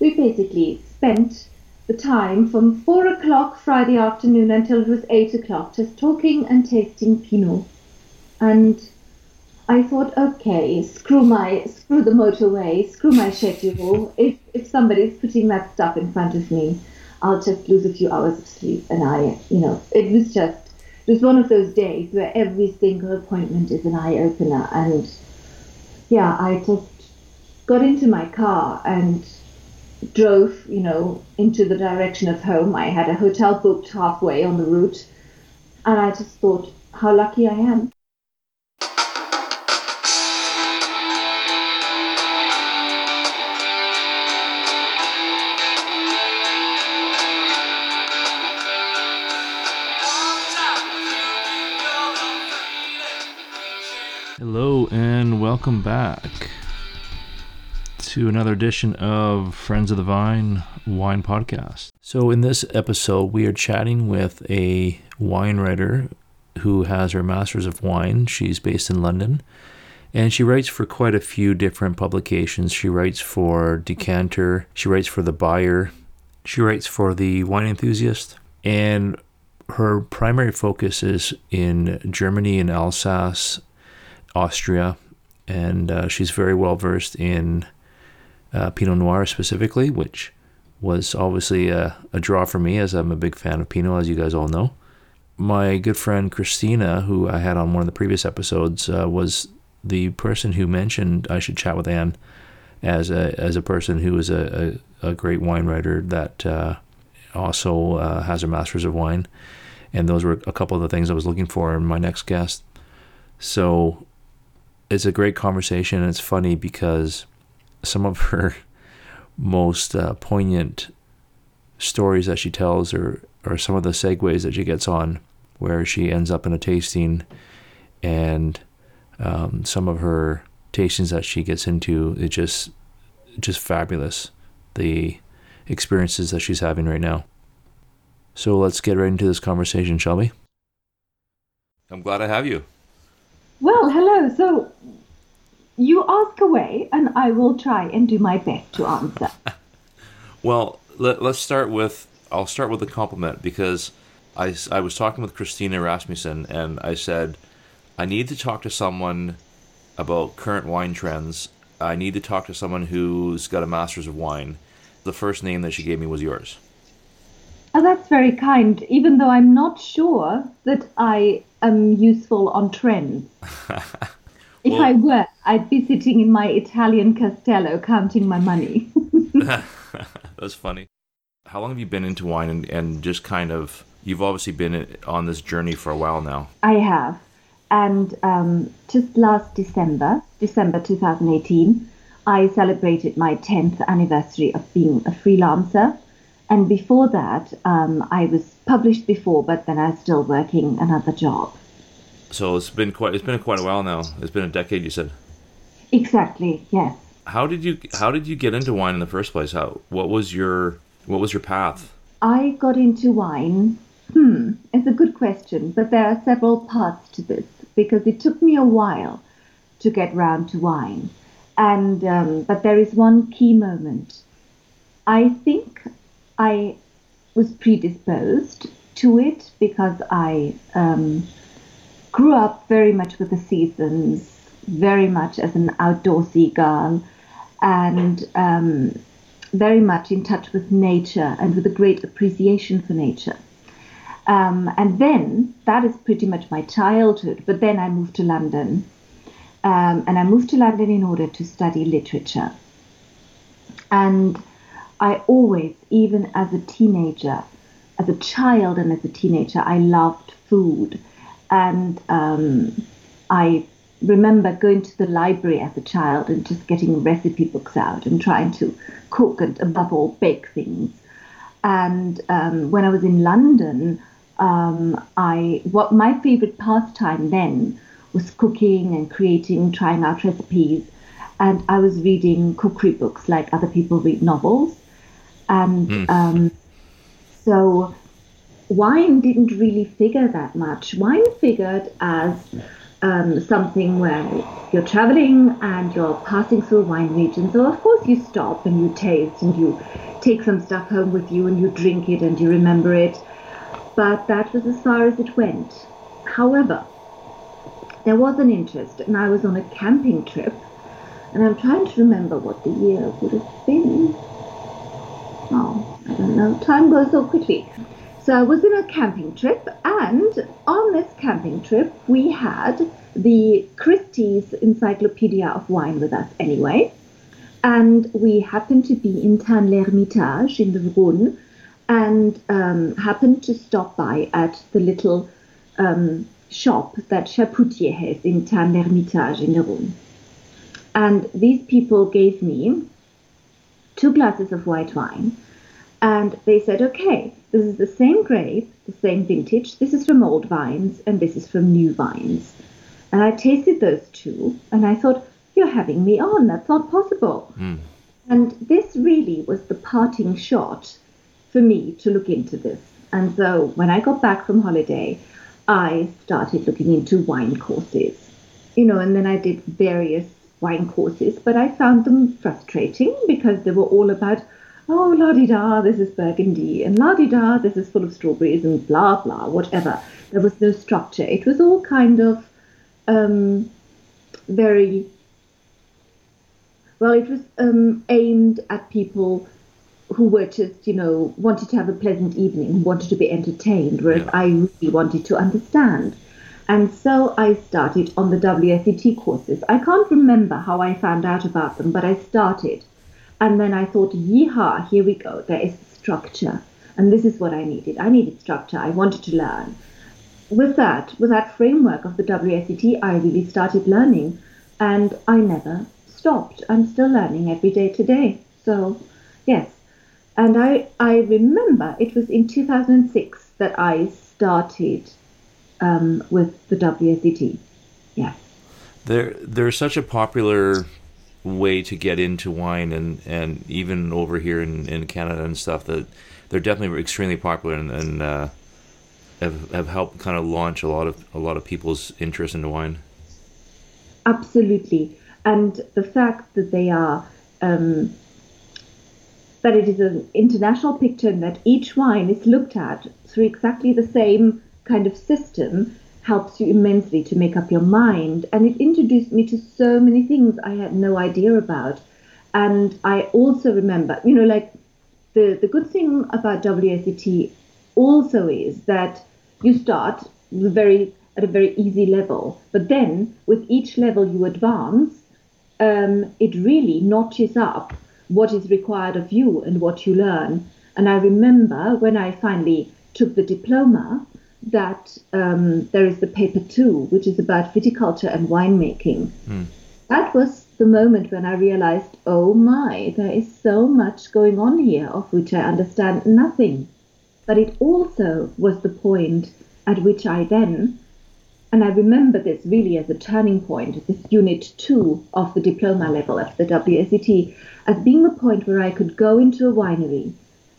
we basically spent the time from four o'clock Friday afternoon until it was eight o'clock, just talking and tasting Pinot. And I thought, okay, screw my screw the motorway, screw my schedule. If if somebody's putting that stuff in front of me, I'll just lose a few hours of sleep. And I, you know, it was just it was one of those days where every single appointment is an eye opener. And yeah, I just got into my car and drove, you know, into the direction of home. I had a hotel booked halfway on the route, and I just thought how lucky I am. Hello and welcome back to another edition of Friends of the Vine Wine Podcast. So, in this episode, we are chatting with a wine writer who has her Masters of Wine. She's based in London and she writes for quite a few different publications. She writes for Decanter, she writes for The Buyer, she writes for The Wine Enthusiast, and her primary focus is in Germany and Alsace, Austria, and uh, she's very well versed in uh, Pinot Noir specifically, which was obviously a, a, draw for me as I'm a big fan of Pinot, as you guys all know. My good friend Christina, who I had on one of the previous episodes, uh, was the person who mentioned I should chat with Anne as a as a person who is a, a, a great wine writer that uh, also uh, has a master's of wine, and those were a couple of the things I was looking for in my next guest. So it's a great conversation, and it's funny because some of her most uh, poignant stories that she tells or or some of the segues that she gets on where she ends up in a tasting and um, some of her tastings that she gets into it just just fabulous the experiences that she's having right now. So let's get right into this conversation shall we? I'm glad i have you. Well hello. So you ask away, and I will try and do my best to answer. well, let, us start with I'll start with a compliment because I, I was talking with Christina Rasmussen and I said I need to talk to someone about current wine trends. I need to talk to someone who's got a master's of wine. The first name that she gave me was yours. Oh, that's very kind, even though I'm not sure that I am useful on trends. If well, I were, I'd be sitting in my Italian castello counting my money. That's funny. How long have you been into wine and, and just kind of, you've obviously been on this journey for a while now. I have. And um, just last December, December 2018, I celebrated my 10th anniversary of being a freelancer. And before that, um, I was published before, but then I was still working another job. So it's been quite it's been quite a while now. It's been a decade, you said. Exactly. Yes. How did you How did you get into wine in the first place? How What was your What was your path? I got into wine. Hmm, it's a good question, but there are several parts to this because it took me a while to get round to wine, and um, but there is one key moment. I think I was predisposed to it because I um, grew up very much with the seasons, very much as an outdoorsy girl, and um, very much in touch with nature and with a great appreciation for nature. Um, and then that is pretty much my childhood. But then I moved to London, um, and I moved to London in order to study literature. And I always, even as a teenager, as a child and as a teenager, I loved food and um, I remember going to the library as a child and just getting recipe books out and trying to cook and above all bake things. And um, when I was in London, um, I what my favorite pastime then was cooking and creating, trying out recipes. And I was reading cookery books like other people read novels. And mm. so wine didn't really figure that much. Wine figured as um, something where you're traveling and you're passing through a wine region. So, of course, you stop and you taste and you take some stuff home with you and you drink it and you remember it. But that was as far as it went. However, there was an interest, and I was on a camping trip, and I'm trying to remember what the year would have been. Oh, I don't know. Time goes so quickly. I was in a camping trip, and on this camping trip, we had the Christie's Encyclopedia of Wine with us anyway. And we happened to be in Tain-l'Hermitage in the Rhône and um, happened to stop by at the little um, shop that Chapoutier has in Tain-l'Hermitage in the Rhône. And these people gave me two glasses of white wine and they said, okay, this is the same grape, the same vintage. This is from old vines, and this is from new vines. And I tasted those two, and I thought, you're having me on. That's not possible. Mm. And this really was the parting shot for me to look into this. And so when I got back from holiday, I started looking into wine courses. You know, and then I did various wine courses, but I found them frustrating because they were all about oh, la di da, this is burgundy, and la di da, this is full of strawberries, and blah blah, whatever. There was no structure. It was all kind of um, very well. It was um, aimed at people who were just, you know, wanted to have a pleasant evening, wanted to be entertained, whereas yeah. I really wanted to understand. And so I started on the WSET courses. I can't remember how I found out about them, but I started. And then I thought, yeehaw, here we go. There is structure. And this is what I needed. I needed structure. I wanted to learn. With that, with that framework of the WSET, I really started learning and I never stopped. I'm still learning every day today. So, yes. And I, I remember it was in 2006 that I started um, with the WSET. Yes. There, there's such a popular way to get into wine and and even over here in, in Canada and stuff that they're definitely extremely popular and, and uh, have have helped kind of launch a lot of a lot of people's interest into wine. Absolutely, and the fact that they are um, that it is an international picture and that each wine is looked at through exactly the same kind of system helps you immensely to make up your mind. And it introduced me to so many things I had no idea about. And I also remember, you know, like the, the good thing about WSET also is that you start very at a very easy level, but then with each level you advance, um, it really notches up what is required of you and what you learn. And I remember when I finally took the diploma, that um, there is the paper two, which is about viticulture and winemaking. Mm. That was the moment when I realized, oh my, there is so much going on here of which I understand nothing. But it also was the point at which I then, and I remember this really as a turning point, this unit two of the diploma level at the WSET, as being the point where I could go into a winery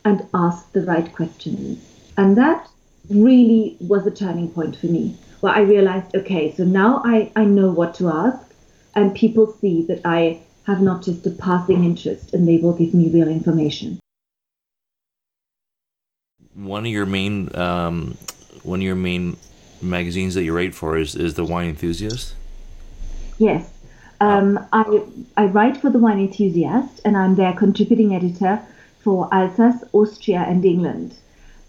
and ask the right questions. And that really was a turning point for me where I realized, okay, so now I, I know what to ask, and people see that I have not just a passing interest and they will give me real information. One of your main um, one of your main magazines that you write for is, is the Wine Enthusiast. Yes, um, I I write for the Wine Enthusiast, and I'm their contributing editor for Alsace, Austria, and England.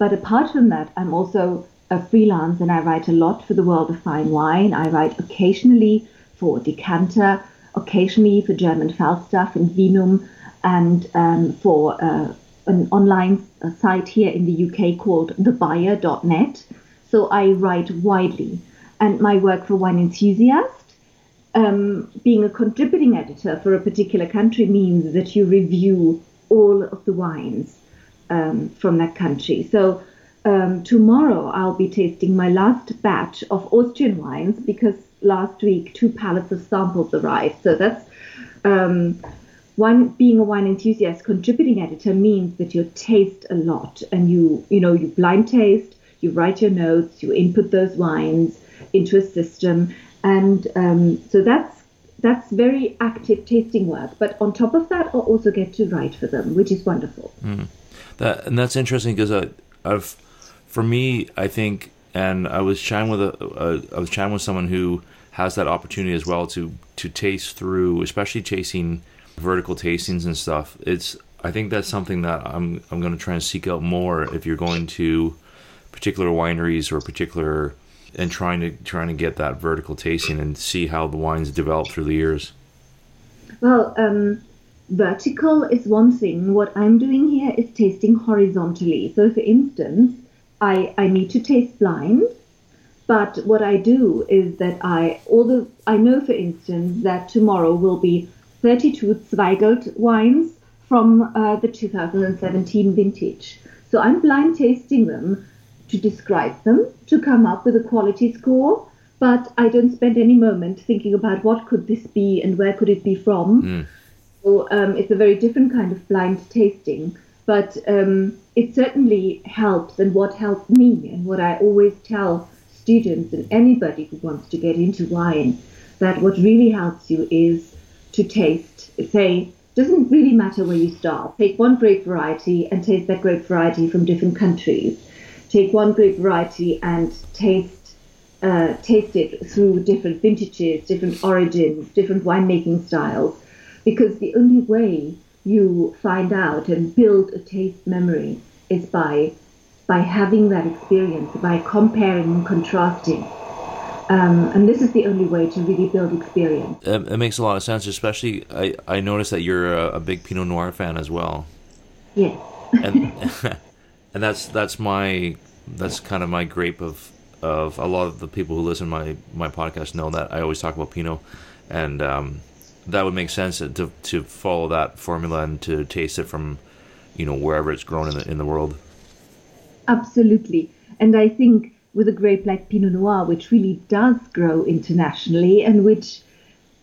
But apart from that, I'm also a freelance and I write a lot for the world of fine wine. I write occasionally for Decanter, occasionally for German Falstaff and Vinum, and um, for uh, an online site here in the UK called thebuyer.net. So I write widely. And my work for Wine Enthusiast, um, being a contributing editor for a particular country means that you review all of the wines um, from that country. So um, tomorrow I'll be tasting my last batch of Austrian wines because last week two pallets of samples arrived. So that's um, one being a wine enthusiast contributing editor means that you taste a lot and you you know you blind taste, you write your notes, you input those wines into a system and um, so that's that's very active tasting work. But on top of that, I also get to write for them, which is wonderful. Mm. That and that's interesting because I, I've, for me, I think, and I was chatting with a, a I was chatting with someone who has that opportunity as well to to taste through, especially tasting vertical tastings and stuff. It's I think that's something that I'm I'm going to try and seek out more if you're going to particular wineries or particular and trying to trying to get that vertical tasting and see how the wines develop through the years. Well, um, vertical is one thing. What I'm doing here is tasting horizontally. So, for instance, I I need to taste blind, but what I do is that I all the I know, for instance, that tomorrow will be 32 Zweigelt wines from uh, the 2017 vintage. So I'm blind tasting them to describe them, to come up with a quality score, but I don't spend any moment thinking about what could this be and where could it be from. Mm. So um, it's a very different kind of blind tasting, but um, it certainly helps. And what helped me, and what I always tell students and anybody who wants to get into wine, that what really helps you is to taste, say, doesn't really matter where you start. Take one grape variety and taste that grape variety from different countries. Take one grape variety and taste uh, taste it through different vintages, different origins, different winemaking styles, because the only way you find out and build a taste memory is by by having that experience, by comparing and contrasting. Um, and this is the only way to really build experience. It, it makes a lot of sense, especially I, I noticed that you're a, a big Pinot Noir fan as well. Yes. and and that's that's my that's kind of my grape of of a lot of the people who listen to my my podcast know that I always talk about Pinot, and um, that would make sense to to follow that formula and to taste it from you know wherever it's grown in the in the world. Absolutely, and I think with a grape like Pinot Noir, which really does grow internationally and which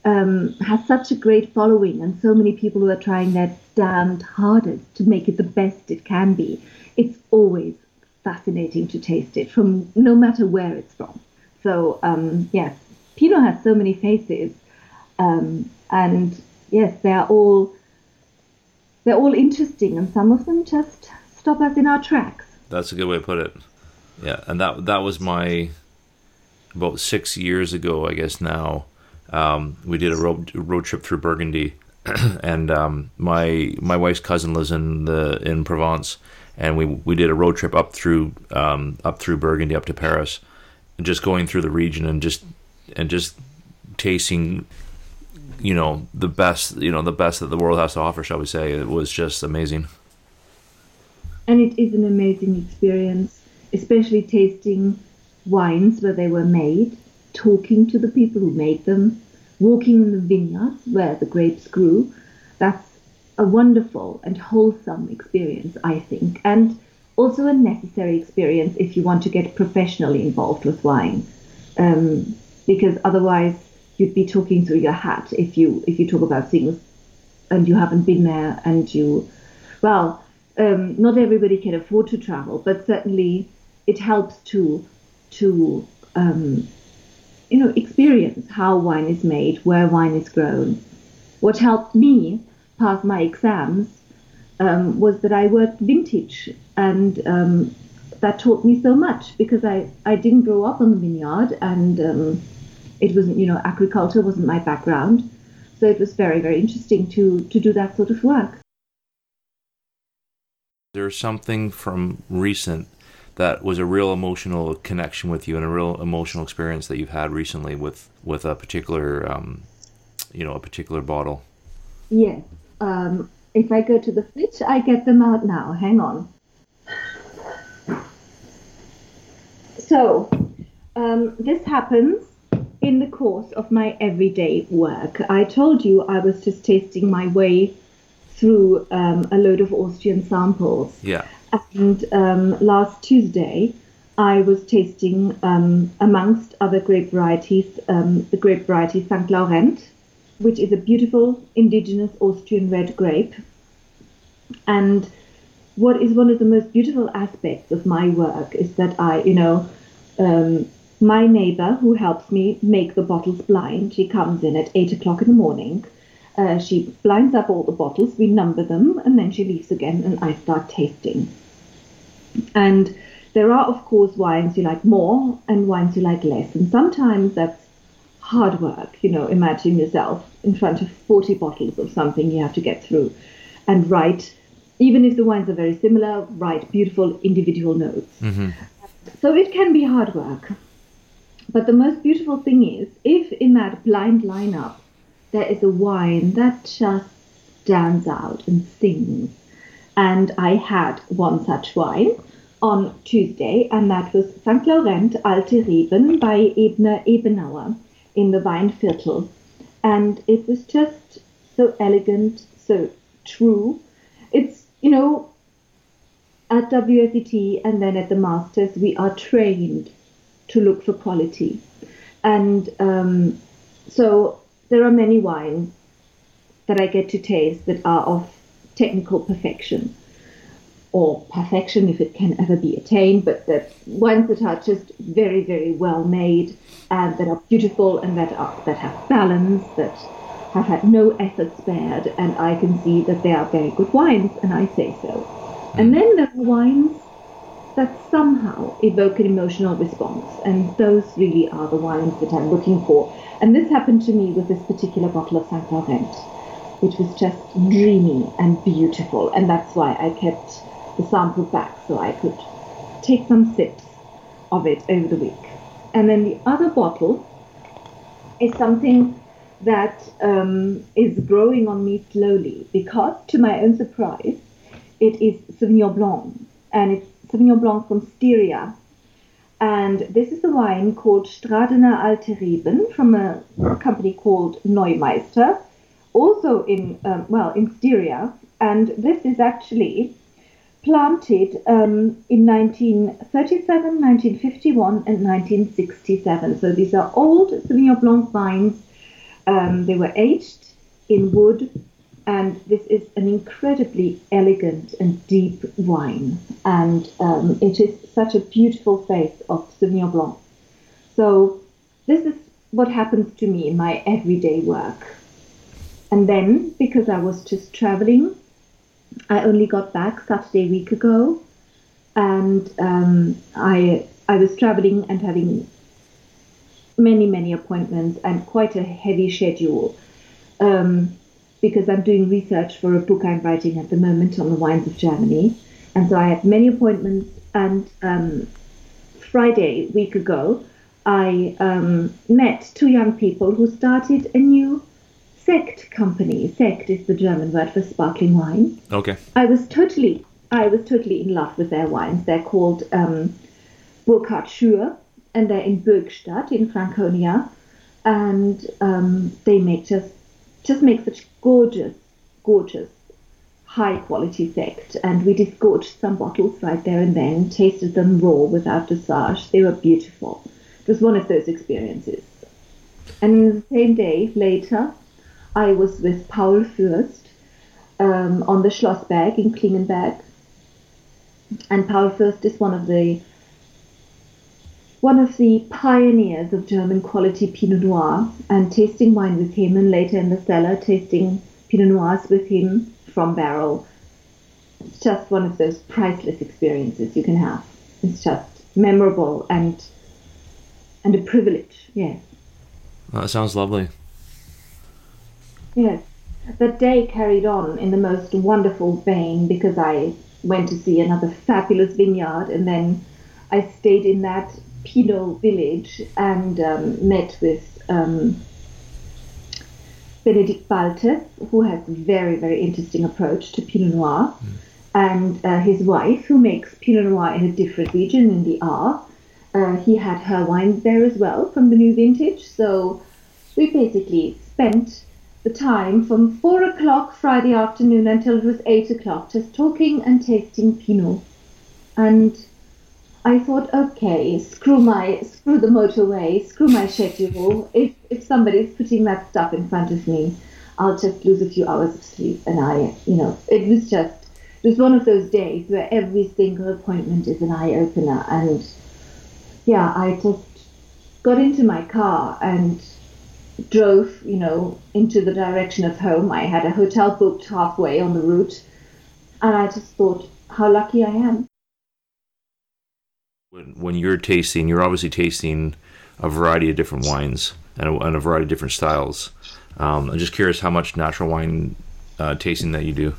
um, has such a great following, and so many people who are trying their damned hardest to make it the best it can be. It's always fascinating to taste it from no matter where it's from. So um, yes, Pinot has so many faces, um, and yes, they're all they're all interesting, and some of them just stop us in our tracks. That's a good way to put it. Yeah, and that that was my about six years ago, I guess now. Um, we did a road road trip through Burgundy, and um, my my wife's cousin lives in the in Provence, and we we did a road trip up through um, up through Burgundy up to Paris, and just going through the region and just and just tasting, you know, the best you know the best that the world has to offer. Shall we say? It was just amazing. And it is an amazing experience especially tasting wines where they were made, talking to the people who made them, walking in the vineyards where the grapes grew. That's a wonderful and wholesome experience, I think, and also a necessary experience if you want to get professionally involved with wine, um, because otherwise you'd be talking through your hat if you if you talk about things and you haven't been there and you, well, um, not everybody can afford to travel, but certainly it helps to to um, you know experience how wine is made, where wine is grown. What helped me pass my exams um, was that I worked vintage, and um, that taught me so much because I, I didn't grow up on the vineyard, and um, it wasn't you know agriculture wasn't my background, so it was very very interesting to to do that sort of work. There's something from recent that was a real emotional connection with you and a real emotional experience that you've had recently with with a particular um, you know a particular bottle. Yes. Um, if i go to the fridge i get them out now. Hang on. So um, this happens in the course of my everyday work i told you i was just tasting my way through um, a load of austrian samples yeah and um, last Tuesday, I was tasting, um, amongst other grape varieties, um, the grape variety St. Laurent, which is a beautiful indigenous Austrian red grape. And what is one of the most beautiful aspects of my work is that I, you know, um, my neighbor who helps me make the bottles blind, she comes in at eight o'clock in the morning. Uh, she blinds up all the bottles, we number them, and then she leaves again, and I start tasting. And there are, of course, wines you like more and wines you like less. And sometimes that's hard work. You know, imagine yourself in front of 40 bottles of something you have to get through and write, even if the wines are very similar, write beautiful individual notes. Mm-hmm. So it can be hard work. But the most beautiful thing is if in that blind lineup there is a wine that just stands out and sings. And I had one such wine on Tuesday, and that was St. Laurent Alte Reben by Ebner Ebenauer in the Weinviertel. And it was just so elegant, so true. It's, you know, at WSET and then at the Masters, we are trained to look for quality. And um, so there are many wines that I get to taste that are of technical perfection or perfection if it can ever be attained, but the ones that are just very, very well made and that are beautiful and that are that have balance, that have had no effort spared, and I can see that they are very good wines, and I say so. And then there are wines that somehow evoke an emotional response, and those really are the wines that I'm looking for. And this happened to me with this particular bottle of Saint Laurent, which was just dreamy and beautiful, and that's why I kept the sample back so I could take some sips of it over the week. And then the other bottle is something that um, is growing on me slowly because, to my own surprise, it is Sauvignon Blanc, and it's Sauvignon Blanc from Styria. And this is a wine called Stradener Alte Reben from a company called Neumeister, also in, um, well, in Styria. And this is actually planted um, in 1937, 1951, and 1967. So these are old Sauvignon Blanc vines. Um, they were aged in wood, and this is an incredibly elegant and deep wine. And um, it is such a beautiful face of Sauvignon Blanc. So this is what happens to me in my everyday work. And then, because I was just traveling I only got back Saturday week ago, and um, I I was traveling and having many many appointments and quite a heavy schedule um, because I'm doing research for a book I'm writing at the moment on the wines of Germany, and so I had many appointments. And um, Friday week ago, I um, met two young people who started a new sekt company. Sekt is the German word for sparkling wine. Okay. I was totally, I was totally in love with their wines. They're called um, Burkhard Schür, and they're in Bürgstadt in Franconia, and um, they make just, just make such gorgeous, gorgeous, high quality sekt. And we disgorged some bottles right there and then, tasted them raw without dosage. They were beautiful. It was one of those experiences. And the same day later, I was with Paul Fürst um, on the Schlossberg in Klingenberg. And Paul Fürst is one of the one of the pioneers of German quality Pinot Noir and tasting wine with him and later in the cellar tasting Pinot Noirs with him from barrel. It's just one of those priceless experiences you can have. It's just memorable and and a privilege, yes. That sounds lovely. Yes. The day carried on in the most wonderful vein because I went to see another fabulous vineyard and then I stayed in that Pinot village and um, met with um, Benedikt Baltes, who has a very, very interesting approach to Pinot Noir, mm. and uh, his wife, who makes Pinot Noir in a different region in the Ahr. Uh, he had her wines there as well from the new vintage, so we basically spent the time from four o'clock Friday afternoon until it was eight o'clock, just talking and tasting Pinot. And I thought, okay, screw my screw the motorway, screw my schedule. If if somebody's putting that stuff in front of me, I'll just lose a few hours of sleep. And I, you know, it was just it was one of those days where every single appointment is an eye opener. And yeah, I just got into my car and drove, you know, into the direction of home. I had a hotel booked halfway on the route, and I just thought how lucky I am. When, when you're tasting, you're obviously tasting a variety of different wines and a, and a variety of different styles. Um, I'm just curious how much natural wine uh, tasting that you do.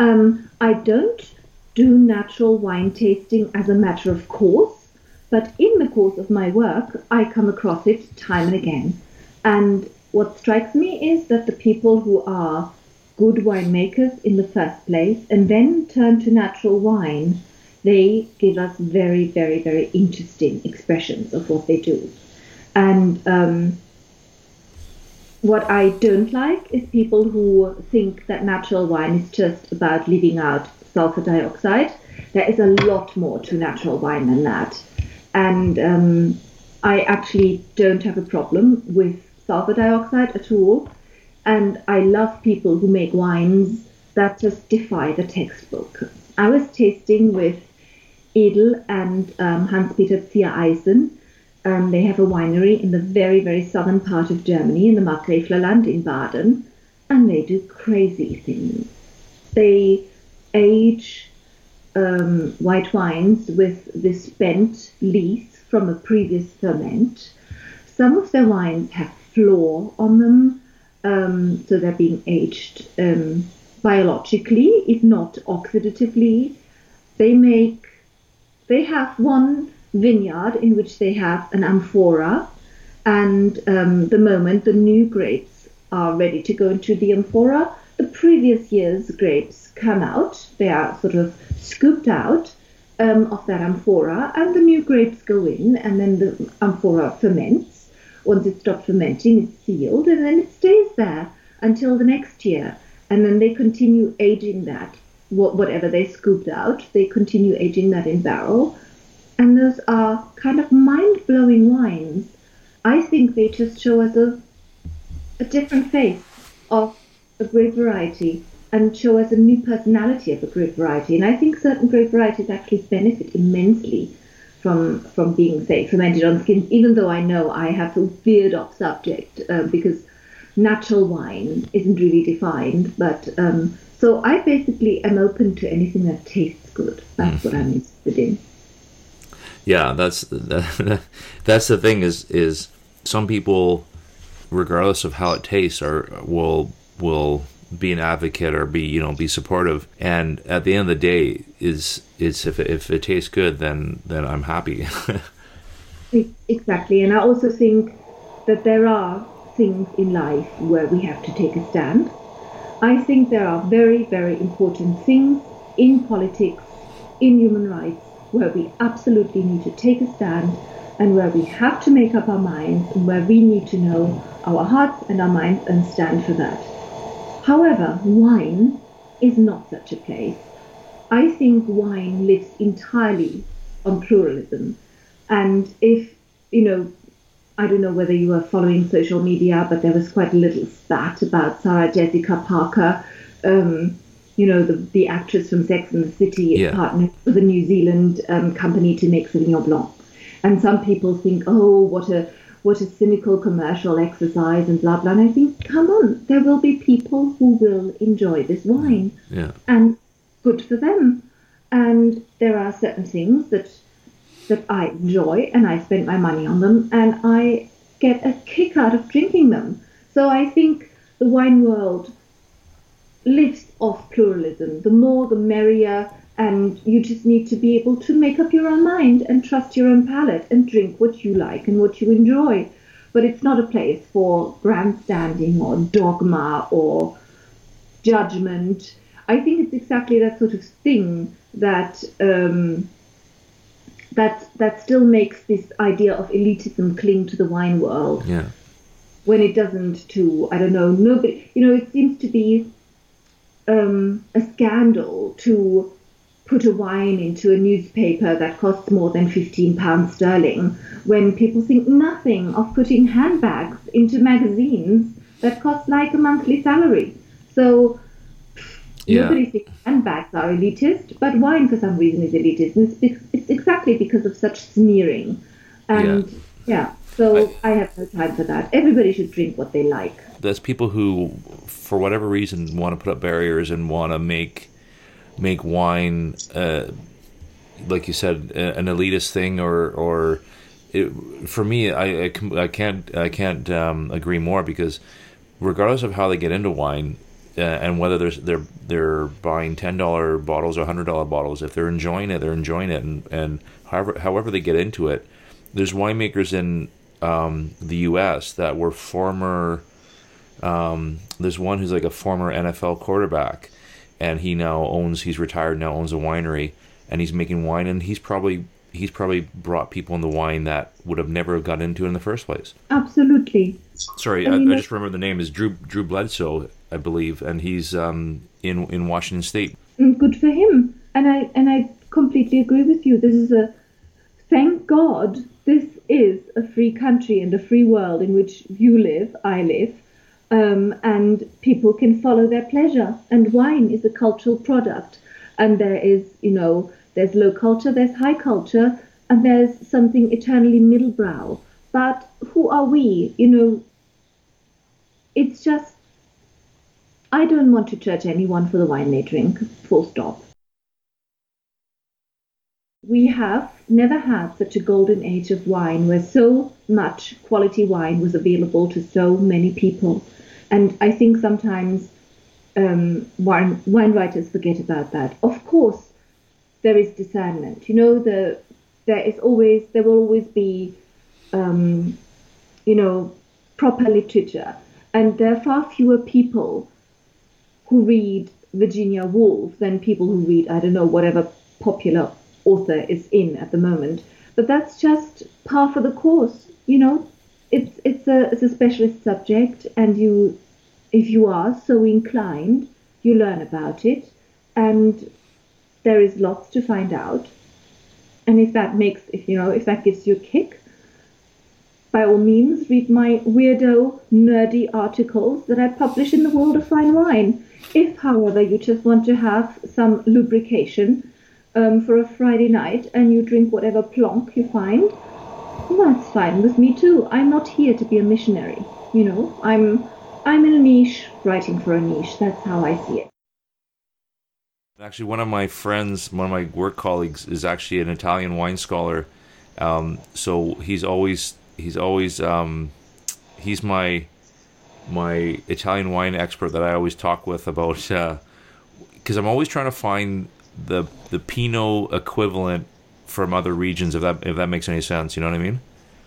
Um, I don't do natural wine tasting as a matter of course, but in the course of my work, I come across it time and again. And what strikes me is that the people who are good winemakers in the first place and then turn to natural wine, they give us very, very, very interesting expressions of what they do. And um, what I don't like is people who think that natural wine is just about leaving out sulfur dioxide. There is a lot more to natural wine than that. And um, I actually don't have a problem with sulfur dioxide at all. And I love people who make wines that just defy the textbook. I was tasting with Edel and um, Hans-Peter Ziereisen. Um, they have a winery in the very, very southern part of Germany, in the Markgräflerland in Baden, and they do crazy things. They age um, white wines with this spent lees from a previous ferment. Some of their wines have flor on them, um, so they're being aged um, biologically, if not oxidatively. They make, they have one vineyard in which they have an amphora, and um, the moment the new grapes are ready to go into the amphora, the previous year's grapes come out. They are sort of scooped out um, of that amphora, and the new grapes go in, and then the amphora ferments. Once it stops fermenting, it's sealed, and then it stays there until the next year. And then they continue aging that, whatever they scooped out, they continue aging that in barrel. And those are kind of mind blowing wines. I think they just show us a, a different face of a grape variety and show us a new personality of a grape variety. And I think certain grape varieties actually benefit immensely from from being, say, fermented on skins, even though I know I have a veered off subject uh, because natural wine isn't really defined. But um, so I basically am open to anything that tastes good. That's what I'm mm-hmm. interested in. Yeah, that's that's the thing is is some people, regardless of how it tastes, are will will be an advocate or be you know be supportive. And at the end of the day is is if it, if it tastes good then then i'm happy. Exactly. And i also think that there are things in life where we have to take a stand i think there are very very important things in politics in human rights where we absolutely need to take a stand and where we have to make up our minds and where we need to know our hearts and our minds and stand for that However, wine is not such a place. I think wine lives entirely on pluralism. And if, you know, I don't know whether you were following social media, but there was quite a little spat about Sarah Jessica Parker, um, you know, the, the actress from Sex and the City, yeah. partnered with a New Zealand um, company to make Sauvignon Blanc. And some people think, oh, what a what a cynical commercial exercise and blah blah. And I think, come on, there will be people who will enjoy this wine, yeah. and good for them. And there are certain things that that I enjoy, and I spend my money on them, and I get a kick out of drinking them. So I think the wine world lives off pluralism. The more, the merrier and you just need to be able to make up your own mind and trust your own palate and drink what you like and what you enjoy. But it's not a place for grandstanding or dogma or judgment. I think it's exactly that sort of thing that um, that that still makes this idea of elitism cling to the wine world. Yeah. When it doesn't to I don't know nobody you know it seems to be um, a scandal to put a wine into a newspaper that costs more than 15 pounds sterling when people think nothing of putting handbags into magazines that cost like a monthly salary. So yeah. nobody thinks handbags are elitist, but wine for some reason is elitist. And it's, it's exactly because of such sneering. And yeah. yeah. So I, I have no time for that. Everybody should drink what they like. There's people who, for whatever reason, want to put up barriers and want to make make wine, uh, like you said, an elitist thing, or or it, for me, I, I, I can't I can't um, agree more because regardless of how they get into wine, uh, and whether they're they're they're buying ten dollar bottles or hundred dollar bottles, if they're enjoying it, they're enjoying it, and and however however they get into it, there's winemakers in um, the U.S. that were former. Um, there's one who's like a former NFL quarterback, and he now owns. He's retired now, owns a winery, and he's making wine, and he's probably he's probably brought people in the wine that would have never got into it in the first place. Absolutely. Sorry, I, I, I just remember the name is Drew Drew Bledsoe, I believe, and he's um, in in Washington State. Mm, good for him, and I and I completely agree with you. This is a thank God this is a free country and a free world in which you live, I live, um, and people can follow their pleasure. And wine is a cultural product, and there is, you know, there's low culture, there's high culture, and there's something eternally middlebrow. But who are we? You know, it's just I don't want to judge anyone for the wine they drink, full stop. We have never had such a golden age of wine where so much quality wine was available to so many people. And I think sometimes um, wine, wine writers forget about that. Of course, there is discernment. You know, the there is always there will always be, um, you know, proper literature, and there are far fewer people who read Virginia Woolf than people who read I don't know whatever popular author is in at the moment. But that's just par for the course. You know, it's it's a it's a specialist subject, and you, if you are so inclined, you learn about it, and there is lots to find out. And if that makes, if you know, if that gives you a kick, by all means, read my weirdo, nerdy articles that I publish in the World of Fine Wine. If, however, you just want to have some lubrication um, for a Friday night and you drink whatever plonk you find, that's fine with me too. I'm not here to be a missionary. You know, I'm I'm in a niche, writing for a niche. That's how I see it. Actually, one of my friends, one of my work colleagues, is actually an Italian wine scholar. Um, so he's always he's always um, he's my my Italian wine expert that I always talk with about because uh, I'm always trying to find the the Pinot equivalent from other regions if that if that makes any sense. You know what I mean?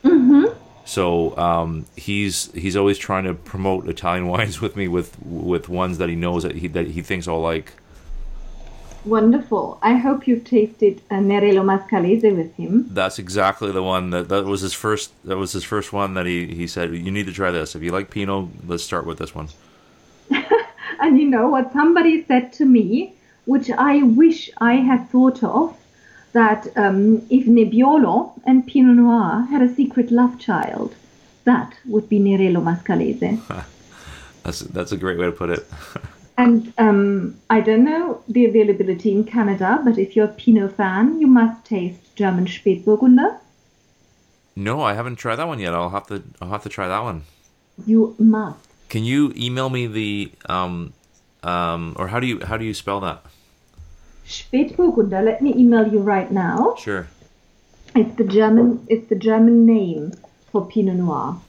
Mm-hmm. So um, he's he's always trying to promote Italian wines with me with with ones that he knows that he that he thinks I'll like. Wonderful. I hope you've tasted a Nerello Mascalese with him. That's exactly the one that that was his first. That was his first one that he he said you need to try this. If you like Pinot, let's start with this one. and you know what somebody said to me, which I wish I had thought of, that um, if Nebbiolo and Pinot Noir had a secret love child, that would be Nerello Mascalese. that's that's a great way to put it. And um, I don't know the availability in Canada, but if you're a Pinot fan, you must taste German Spätburgunder. No, I haven't tried that one yet. I'll have to. I'll have to try that one. You must. Can you email me the um, um, or how do you how do you spell that? Spätburgunder. Let me email you right now. Sure. It's the German. It's the German name for Pinot Noir,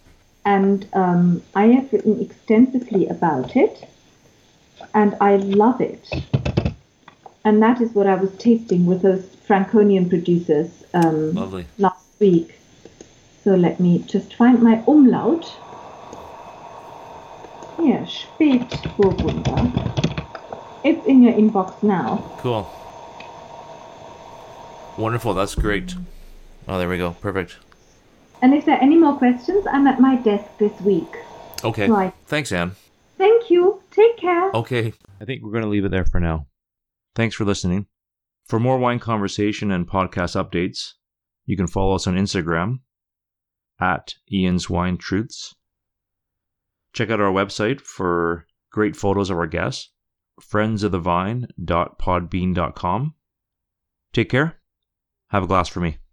and um, I have written extensively about it and I love it. And that is what I was tasting with those Franconian producers um, last week. So let me just find my umlaut. Here, Spätburgunder. It's in your inbox now. Cool. Wonderful. That's great. Oh, there we go. Perfect. And if there are any more questions, I'm at my desk this week. Okay. Right. Thanks, Anne. Thank you. Take care. Okay. I think we're going to leave it there for now. Thanks for listening. For more wine conversation and podcast updates, you can follow us on Instagram at Ian's Wine Truths. Check out our website for great photos of our guests, friendsofthevine.podbean.com. Take care. Have a glass for me.